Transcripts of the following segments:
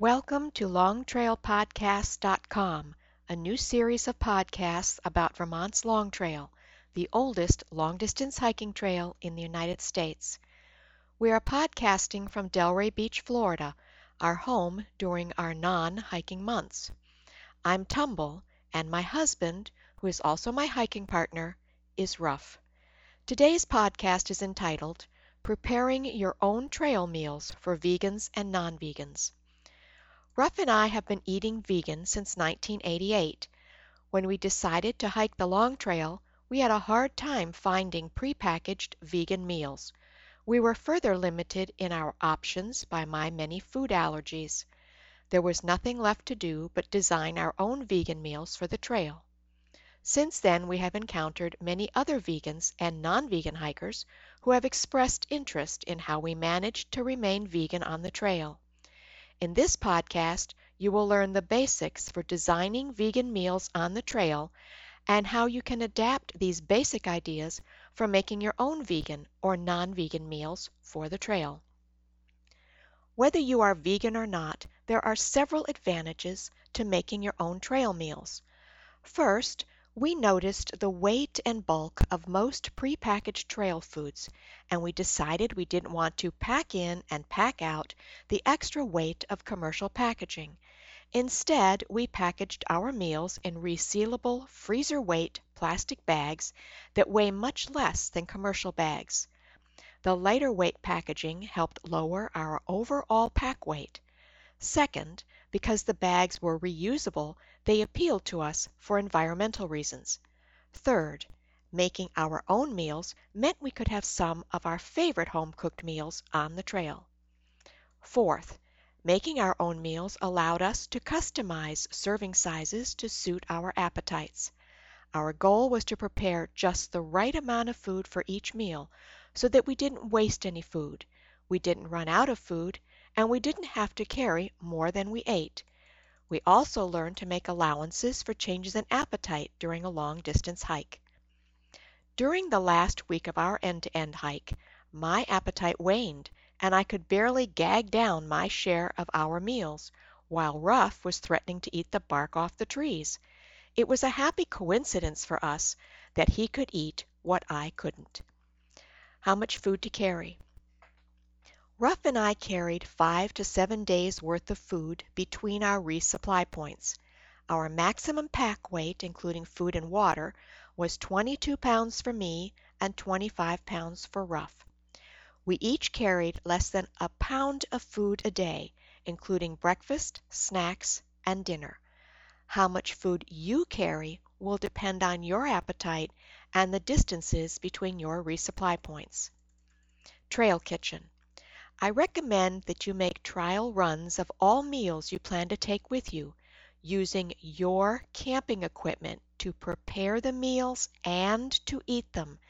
Welcome to LongTrailPodcasts.com, a new series of podcasts about Vermont's Long Trail, the oldest long distance hiking trail in the United States. We are podcasting from Delray Beach, Florida, our home during our non hiking months. I'm Tumble, and my husband, who is also my hiking partner, is Ruff. Today's podcast is entitled Preparing Your Own Trail Meals for Vegans and Non Vegans. Ruff and I have been eating vegan since 1988. When we decided to hike the Long Trail, we had a hard time finding prepackaged vegan meals. We were further limited in our options by my many food allergies. There was nothing left to do but design our own vegan meals for the trail. Since then we have encountered many other vegans and non-vegan hikers who have expressed interest in how we managed to remain vegan on the trail. In this podcast, you will learn the basics for designing vegan meals on the trail and how you can adapt these basic ideas for making your own vegan or non-vegan meals for the trail. Whether you are vegan or not, there are several advantages to making your own trail meals. First, we noticed the weight and bulk of most prepackaged trail foods, and we decided we didn't want to pack in and pack out the extra weight of commercial packaging. Instead, we packaged our meals in resealable, freezer weight plastic bags that weigh much less than commercial bags. The lighter weight packaging helped lower our overall pack weight. Second, because the bags were reusable, they appealed to us for environmental reasons. Third, making our own meals meant we could have some of our favorite home cooked meals on the trail. Fourth, making our own meals allowed us to customize serving sizes to suit our appetites. Our goal was to prepare just the right amount of food for each meal so that we didn't waste any food, we didn't run out of food, and we didn't have to carry more than we ate. We also learned to make allowances for changes in appetite during a long distance hike. During the last week of our end to end hike, my appetite waned and I could barely gag down my share of our meals, while Ruff was threatening to eat the bark off the trees. It was a happy coincidence for us that he could eat what I couldn't. How much food to carry? Ruff and I carried five to seven days' worth of food between our resupply points. Our maximum pack weight, including food and water, was 22 pounds for me and 25 pounds for Ruff. We each carried less than a pound of food a day, including breakfast, snacks, and dinner. How much food you carry will depend on your appetite and the distances between your resupply points. Trail Kitchen. I recommend that you make trial runs of all meals you plan to take with you, using your camping equipment to prepare the meals and to eat them.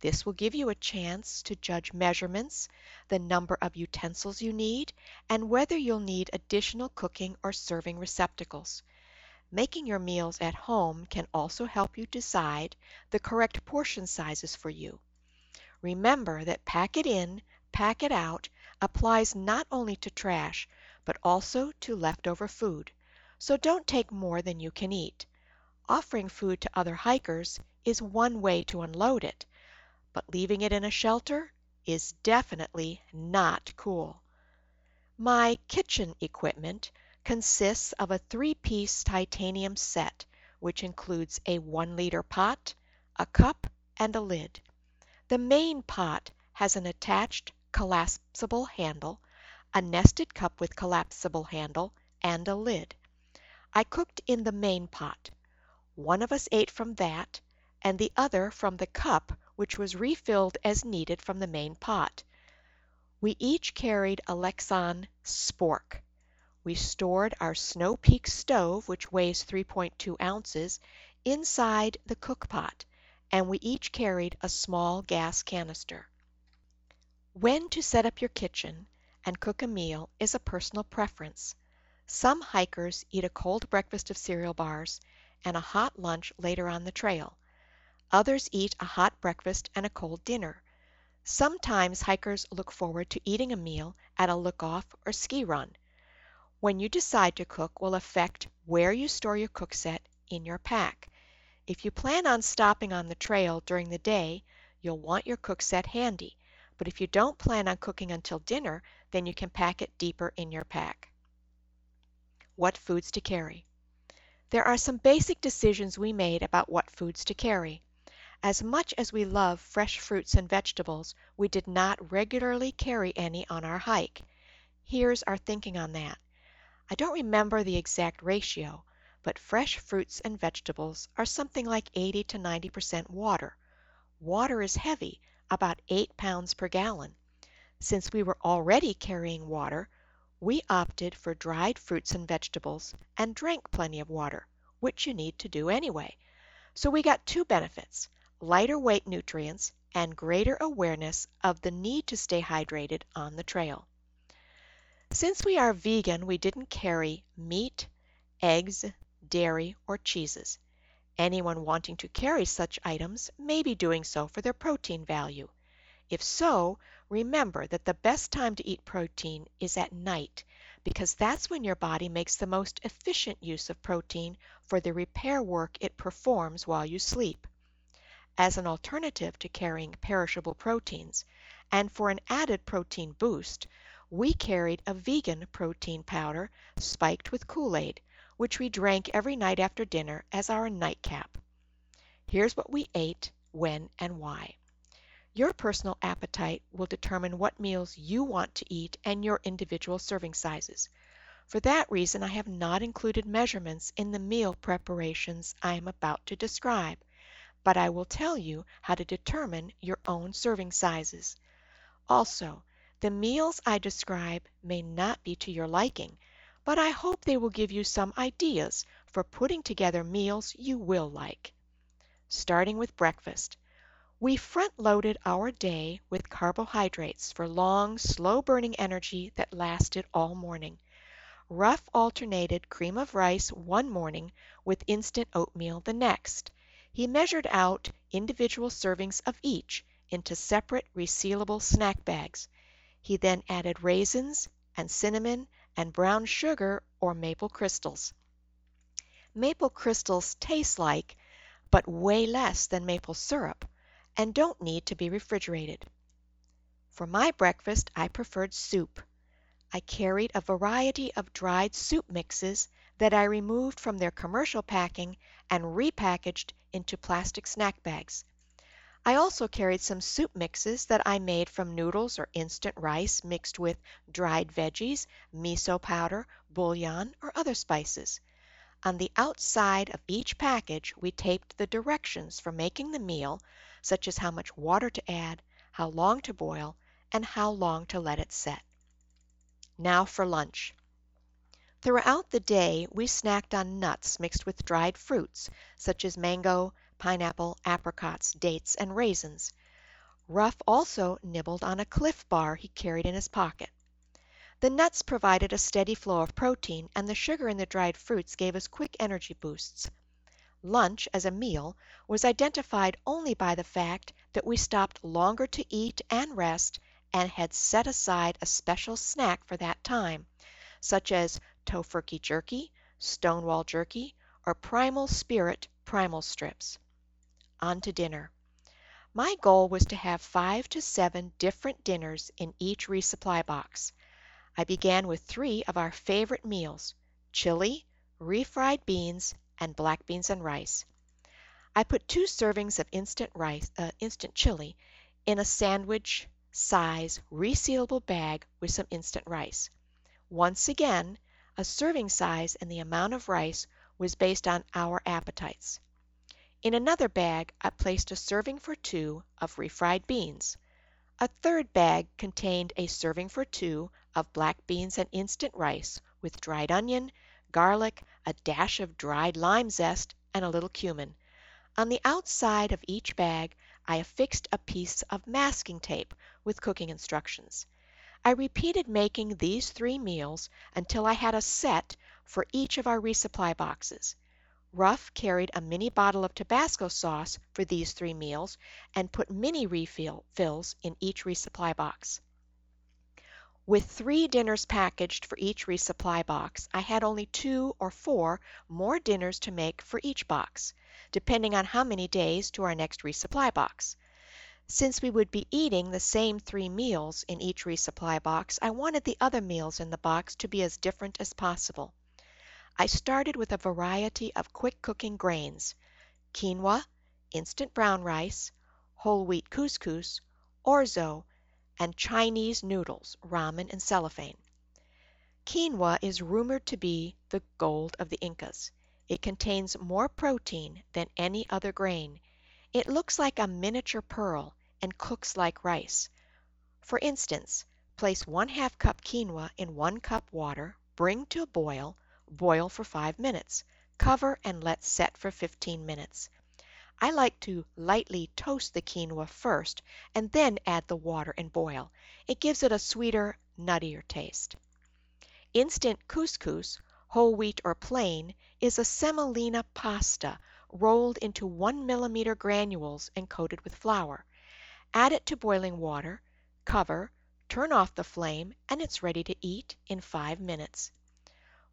This will give you a chance to judge measurements, the number of utensils you need, and whether you'll need additional cooking or serving receptacles. Making your meals at home can also help you decide the correct portion sizes for you. Remember that pack it in, pack it out applies not only to trash, but also to leftover food, so don't take more than you can eat. Offering food to other hikers is one way to unload it, but leaving it in a shelter is definitely not cool. My kitchen equipment consists of a three-piece titanium set, which includes a one-liter pot, a cup, and a lid. The main pot has an attached collapsible handle, a nested cup with collapsible handle, and a lid. I cooked in the main pot. One of us ate from that, and the other from the cup which was refilled as needed from the main pot. We each carried a Lexan spork. We stored our Snow Peak stove, which weighs 3.2 ounces, inside the cook pot, and we each carried a small gas canister. When to set up your kitchen and cook a meal is a personal preference. Some hikers eat a cold breakfast of cereal bars and a hot lunch later on the trail. Others eat a hot breakfast and a cold dinner. Sometimes hikers look forward to eating a meal at a look off or ski run. when you decide to cook will affect where you store your cook set in your pack. If you plan on stopping on the trail during the day, you'll want your cook set handy, but if you don't plan on cooking until dinner, then you can pack it deeper in your pack. What foods to carry? There are some basic decisions we made about what foods to carry. As much as we love fresh fruits and vegetables, we did not regularly carry any on our hike. Here's our thinking on that. I don't remember the exact ratio, but fresh fruits and vegetables are something like 80 to 90 percent water. Water is heavy, about 8 pounds per gallon. Since we were already carrying water, we opted for dried fruits and vegetables and drank plenty of water, which you need to do anyway. So we got two benefits, lighter weight nutrients and greater awareness of the need to stay hydrated on the trail. Since we are vegan, we didn't carry meat, eggs, dairy, or cheeses. Anyone wanting to carry such items may be doing so for their protein value. If so, remember that the best time to eat protein is at night because that's when your body makes the most efficient use of protein for the repair work it performs while you sleep. As an alternative to carrying perishable proteins, and for an added protein boost, we carried a vegan protein powder spiked with Kool-Aid, which we drank every night after dinner as our nightcap. Here's what we ate, when, and why. Your personal appetite will determine what meals you want to eat and your individual serving sizes. For that reason I have not included measurements in the meal preparations I am about to describe, but I will tell you how to determine your own serving sizes. Also, the meals I describe may not be to your liking, but I hope they will give you some ideas for putting together meals you will like. Starting with breakfast. We front loaded our day with carbohydrates for long, slow burning energy that lasted all morning. Ruff alternated cream of rice one morning with instant oatmeal the next. He measured out individual servings of each into separate resealable snack bags. He then added raisins and cinnamon and brown sugar or maple crystals. Maple crystals taste like, but weigh less than maple syrup and don't need to be refrigerated. For my breakfast I preferred soup. I carried a variety of dried soup mixes that I removed from their commercial packing and repackaged into plastic snack bags. I also carried some soup mixes that I made from noodles or instant rice mixed with dried veggies, miso powder, bouillon, or other spices. On the outside of each package we taped the directions for making the meal such as how much water to add, how long to boil, and how long to let it set. Now for lunch. Throughout the day we snacked on nuts mixed with dried fruits such as mango, pineapple, apricots, dates, and raisins. Ruff also nibbled on a Clif bar he carried in his pocket. The nuts provided a steady flow of protein, and the sugar in the dried fruits gave us quick energy boosts lunch as a meal was identified only by the fact that we stopped longer to eat and rest and had set aside a special snack for that time, such as Tofurky jerky, Stonewall jerky, or Primal Spirit primal strips. On to dinner. My goal was to have five to seven different dinners in each resupply box. I began with three of our favorite meals, chili, refried beans, and black beans and rice. I put two servings of instant rice, uh, instant chili, in a sandwich size resealable bag with some instant rice. Once again, a serving size and the amount of rice was based on our appetites. In another bag I placed a serving for two of refried beans. A third bag contained a serving for two of black beans and instant rice with dried onion, garlic, a dash of dried lime zest, and a little cumin. On the outside of each bag I affixed a piece of masking tape with cooking instructions. I repeated making these three meals until I had a set for each of our resupply boxes. Ruff carried a mini bottle of Tabasco sauce for these three meals and put mini refills in each resupply box. With three dinners packaged for each resupply box, I had only two or four more dinners to make for each box, depending on how many days to our next resupply box. Since we would be eating the same three meals in each resupply box, I wanted the other meals in the box to be as different as possible. I started with a variety of quick cooking grains quinoa, instant brown rice, whole wheat couscous, orzo, and Chinese noodles, ramen and cellophane. Quinoa is rumored to be the gold of the Incas. It contains more protein than any other grain. It looks like a miniature pearl and cooks like rice. For instance, place 1 2 cup quinoa in 1 cup water, bring to a boil, boil for 5 minutes, cover and let set for 15 minutes. I like to lightly toast the quinoa first and then add the water and boil. It gives it a sweeter, nuttier taste. Instant couscous, whole wheat or plain, is a semolina pasta rolled into 1 millimeter granules and coated with flour. Add it to boiling water, cover, turn off the flame, and it's ready to eat in 5 minutes.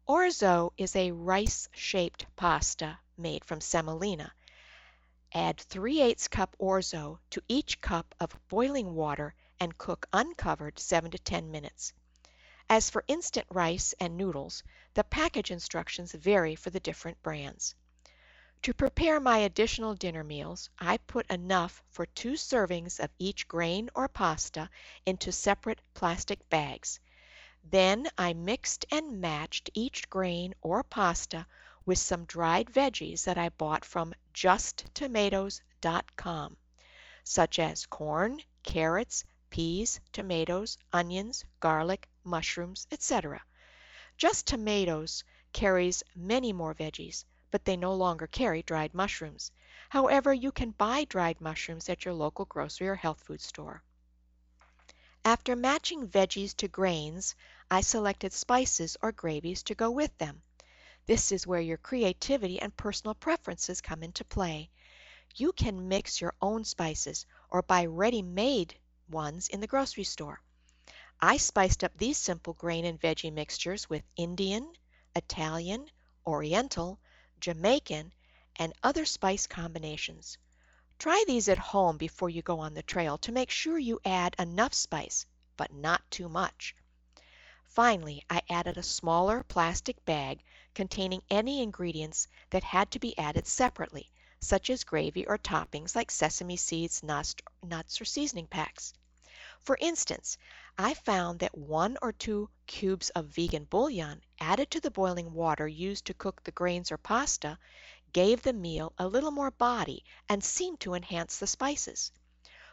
Orzo is a rice-shaped pasta made from semolina. Add 3 8 cup orzo to each cup of boiling water and cook uncovered 7 to 10 minutes. As for instant rice and noodles, the package instructions vary for the different brands. To prepare my additional dinner meals, I put enough for two servings of each grain or pasta into separate plastic bags. Then I mixed and matched each grain or pasta with some dried veggies that I bought from justtomatoes.com, such as corn, carrots, peas, tomatoes, onions, garlic, mushrooms, etc. Just Tomatoes carries many more veggies, but they no longer carry dried mushrooms. However, you can buy dried mushrooms at your local grocery or health food store. After matching veggies to grains, I selected spices or gravies to go with them. This is where your creativity and personal preferences come into play. You can mix your own spices or buy ready-made ones in the grocery store. I spiced up these simple grain and veggie mixtures with Indian, Italian, Oriental, Jamaican, and other spice combinations. Try these at home before you go on the trail to make sure you add enough spice, but not too much. Finally, I added a smaller plastic bag containing any ingredients that had to be added separately, such as gravy or toppings like sesame seeds, nuts, or seasoning packs. For instance, I found that one or two cubes of vegan bouillon added to the boiling water used to cook the grains or pasta gave the meal a little more body and seemed to enhance the spices.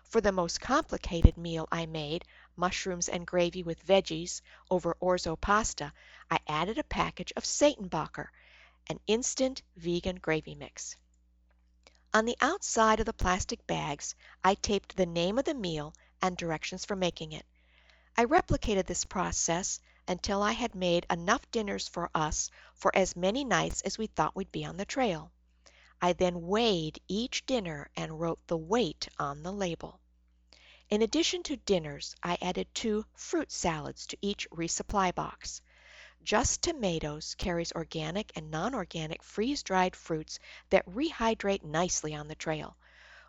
For the most complicated meal I made, mushrooms and gravy with veggies over orzo pasta, I added a package of Seitenbacher, an instant vegan gravy mix. On the outside of the plastic bags I taped the name of the meal and directions for making it. I replicated this process until I had made enough dinners for us for as many nights as we thought we'd be on the trail. I then weighed each dinner and wrote the weight on the label. In addition to dinners, I added two fruit salads to each resupply box. Just Tomatoes carries organic and non-organic freeze-dried fruits that rehydrate nicely on the trail.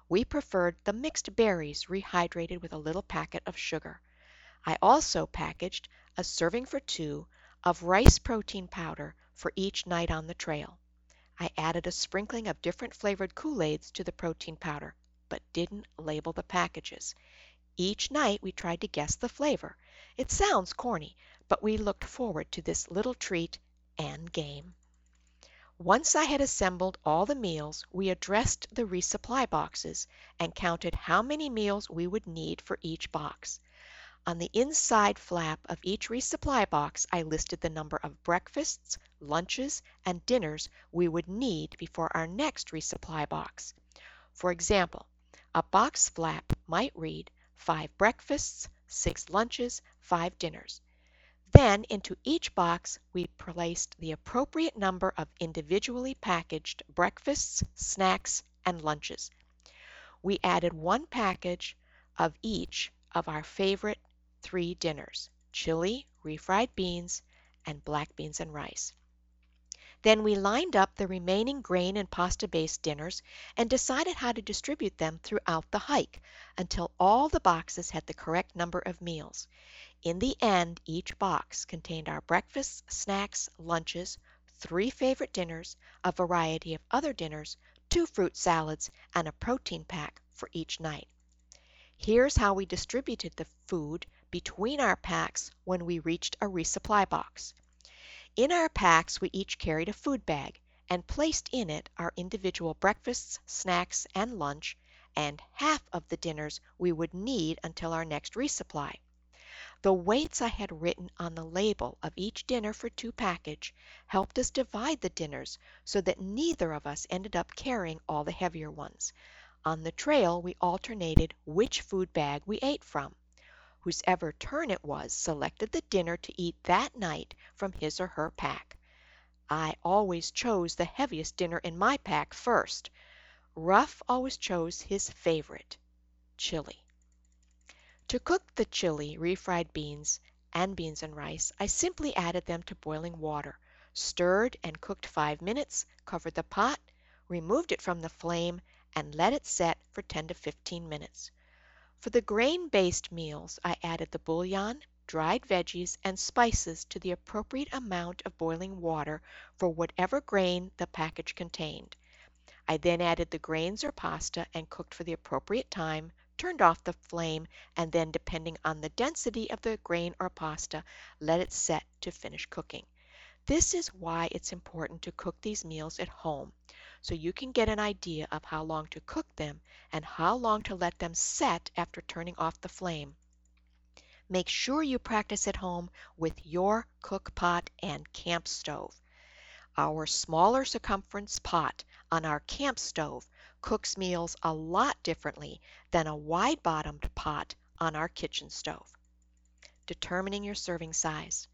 We preferred the mixed berries rehydrated with a little packet of sugar. I also packaged a serving for two of rice protein powder for each night on the trail. I added a sprinkling of different flavored Kool-Aids to the protein powder, but didn't label the packages. Each night we tried to guess the flavor. It sounds corny, but we looked forward to this little treat and game. Once I had assembled all the meals, we addressed the resupply boxes and counted how many meals we would need for each box. On the inside flap of each resupply box I listed the number of breakfasts, lunches, and dinners we would need before our next resupply box. For example, a box flap might read five breakfasts, six lunches, five dinners. Then into each box we placed the appropriate number of individually packaged breakfasts, snacks, and lunches. We added one package of each of our favorite three dinners chili, refried beans, and black beans and rice. Then we lined up the remaining grain and pasta-based dinners and decided how to distribute them throughout the hike until all the boxes had the correct number of meals. In the end, each box contained our breakfasts, snacks, lunches, three favorite dinners, a variety of other dinners, two fruit salads, and a protein pack for each night. Here's how we distributed the food between our packs when we reached a resupply box. In our packs we each carried a food bag and placed in it our individual breakfasts, snacks, and lunch, and half of the dinners we would need until our next resupply. The weights I had written on the label of each dinner for two package helped us divide the dinners so that neither of us ended up carrying all the heavier ones. On the trail we alternated which food bag we ate from. Whosever turn it was selected the dinner to eat that night from his or her pack. I always chose the heaviest dinner in my pack first. Ruff always chose his favorite, chili. To cook the chili, refried beans, and beans and rice, I simply added them to boiling water, stirred and cooked five minutes, covered the pot, removed it from the flame, and let it set for 10 to 15 minutes. For the grain-based meals I added the bouillon, dried veggies, and spices to the appropriate amount of boiling water for whatever grain the package contained. I then added the grains or pasta and cooked for the appropriate time, turned off the flame, and then depending on the density of the grain or pasta, let it set to finish cooking. This is why it's important to cook these meals at home so you can get an idea of how long to cook them and how long to let them set after turning off the flame. Make sure you practice at home with your cook pot and camp stove. Our smaller circumference pot on our camp stove cooks meals a lot differently than a wide bottomed pot on our kitchen stove. Determining your serving size.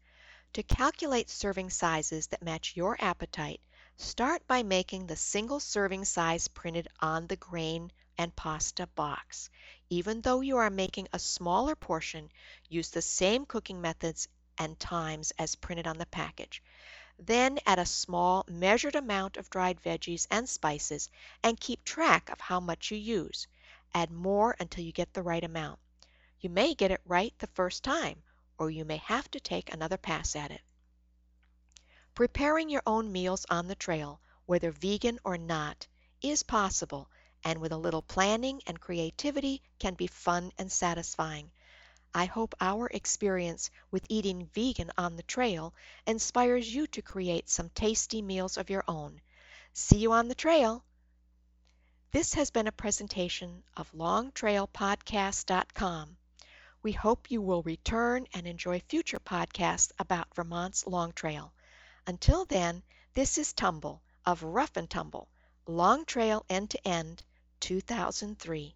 To calculate serving sizes that match your appetite, Start by making the single serving size printed on the grain and pasta box. Even though you are making a smaller portion, use the same cooking methods and times as printed on the package. Then add a small measured amount of dried veggies and spices and keep track of how much you use. Add more until you get the right amount. You may get it right the first time, or you may have to take another pass at it. Preparing your own meals on the trail, whether vegan or not, is possible and with a little planning and creativity can be fun and satisfying. I hope our experience with eating vegan on the trail inspires you to create some tasty meals of your own. See you on the trail! This has been a presentation of longtrailpodcast.com. We hope you will return and enjoy future podcasts about Vermont's Long Trail. Until then, this is Tumble of Ruff and Tumble, Long Trail End to End, 2003.